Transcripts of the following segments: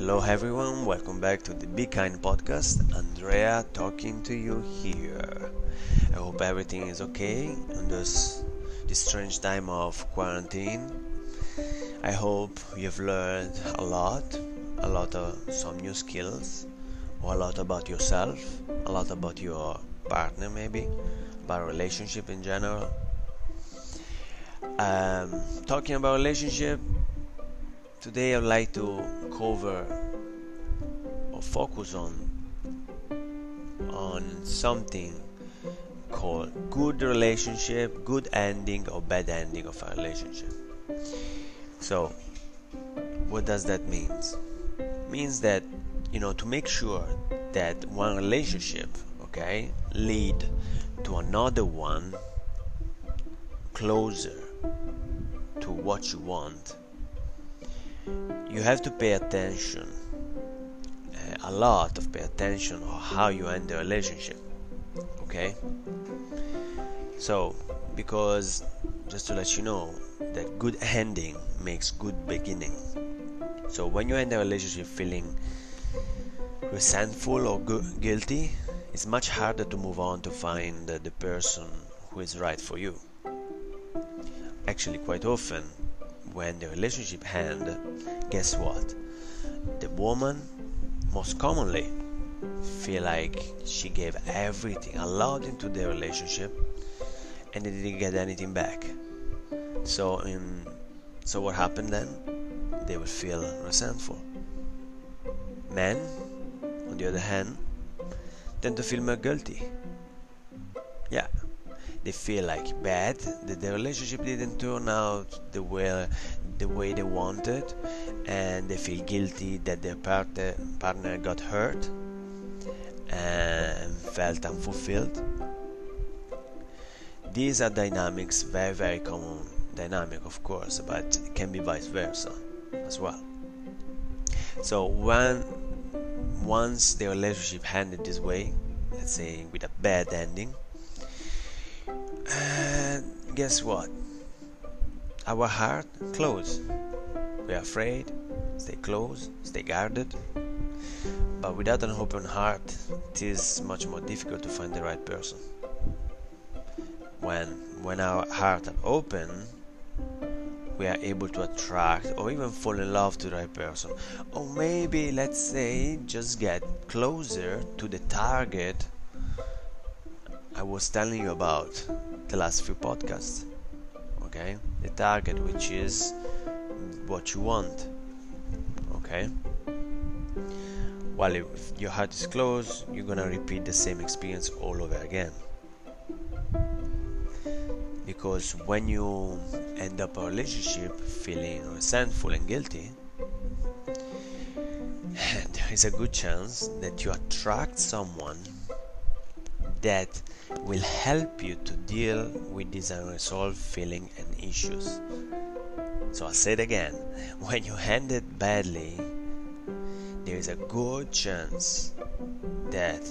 Hello, everyone. Welcome back to the Be Kind podcast. Andrea talking to you here. I hope everything is okay in this this strange time of quarantine. I hope you've learned a lot, a lot of some new skills, or a lot about yourself, a lot about your partner, maybe, about relationship in general. Um, talking about relationship, today I'd like to cover or focus on on something called good relationship, good ending or bad ending of a relationship. So, what does that mean? means that you know to make sure that one relationship, okay, lead to another one closer to what you want you have to pay attention uh, a lot of pay attention on how you end the relationship okay? So because just to let you know that good ending makes good beginning. So when you end a relationship feeling resentful or gu- guilty it's much harder to move on to find the person who is right for you. Actually quite often when the relationship end, guess what? The woman most commonly feel like she gave everything, a lot into the relationship, and they didn't get anything back. So, in so what happened then? They will feel resentful. Men, on the other hand, tend to feel more guilty. Yeah, they feel like bad that the relationship didn't turn out the way the way they wanted and they feel guilty that their partner partner got hurt and felt unfulfilled. These are dynamics very very common dynamic of course but can be vice versa as well. So when once the relationship ended this way let's say with a bad ending and guess what? Our heart closed. We're afraid, stay closed, stay guarded. But without an open heart, it is much more difficult to find the right person. When when our heart are open, we are able to attract or even fall in love to the right person. Or maybe let's say just get closer to the target I was telling you about the last few podcasts. Okay, the target, which is what you want. Okay, while if your heart is closed, you're gonna repeat the same experience all over again. Because when you end up a relationship feeling resentful and guilty, there is a good chance that you attract someone that will help you to deal with these unresolved feelings and issues. So I say it again, when you hand it badly, there is a good chance that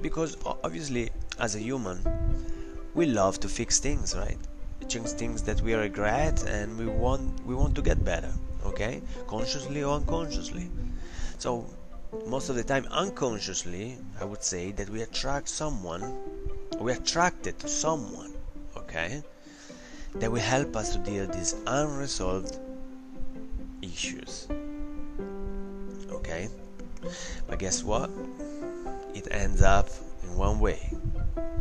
because obviously as a human we love to fix things, right? Change things that we regret and we want we want to get better, okay? Consciously or unconsciously. So most of the time unconsciously i would say that we attract someone we're attracted to someone okay that will help us to deal these unresolved issues okay? But guess what? It ends up in one way.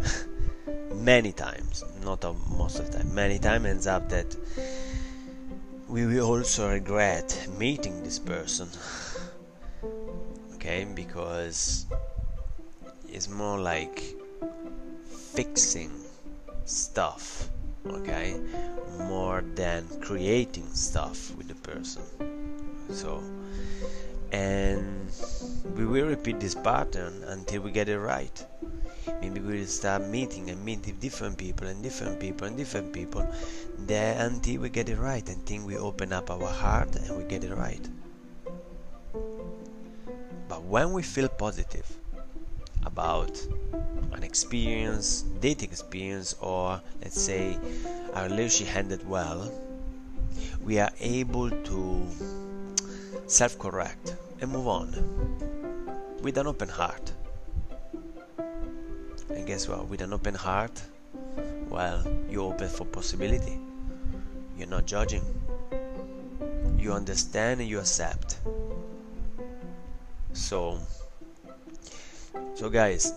Many times not most of the time many times ends up that we will also regret meeting this person okay? Because it's more like fixing stuff okay? More than creating stuff with the person. So and we will repeat this pattern until we get it right. Maybe we will start meeting and meeting different people and different people and different people. There until we get it right until we open up our heart and we get it right but when we feel positive about an experience, dating experience, or let's say our relationship ended well, we are able to self correct. and move on with an open heart. And guess what? With an open heart, well, you're open for possibility. You're not judging. You understand and you accept. So, so guys,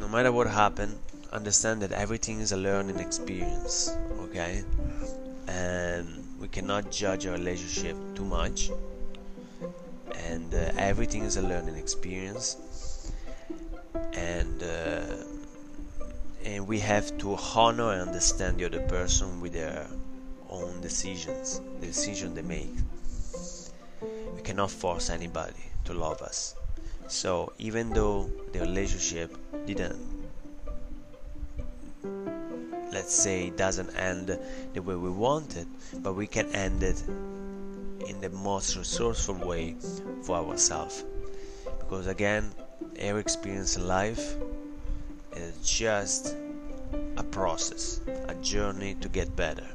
no matter what happened, understand that everything is a learning experience. Okay, and we cannot judge our relationship too much. And uh, everything is a learning experience. And uh, and we have to honor and understand the other person with their own decisions, the decision they make. Cannot force anybody to love us. So even though the relationship didn't, let's say, doesn't end the way we wanted, but we can end it in the most resourceful way for ourselves. Because again, every experience in life is just a process, a journey to get better.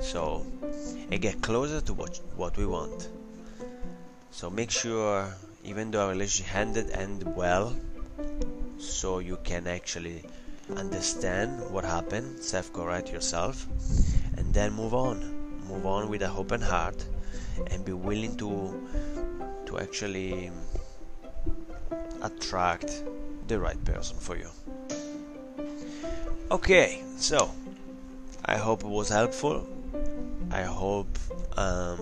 So, and get closer to what, what we want. So make sure, even though our relationship ended end well, so you can actually understand what happened, self-correct yourself, and then move on. Move on with an open heart, and be willing to to actually attract the right person for you. Okay, so I hope it was helpful. I hope um,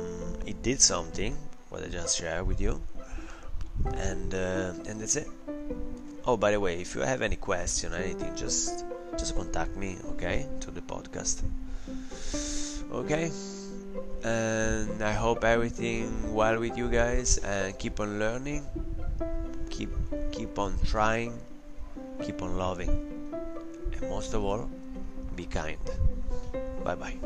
it did something what I just shared with you, and uh, and that's it. Oh, by the way, if you have any question or anything, just just contact me, okay, to the podcast. Okay, and I hope everything well with you guys, and keep on learning, keep keep on trying, keep on loving, and most of all, be kind. Bye bye.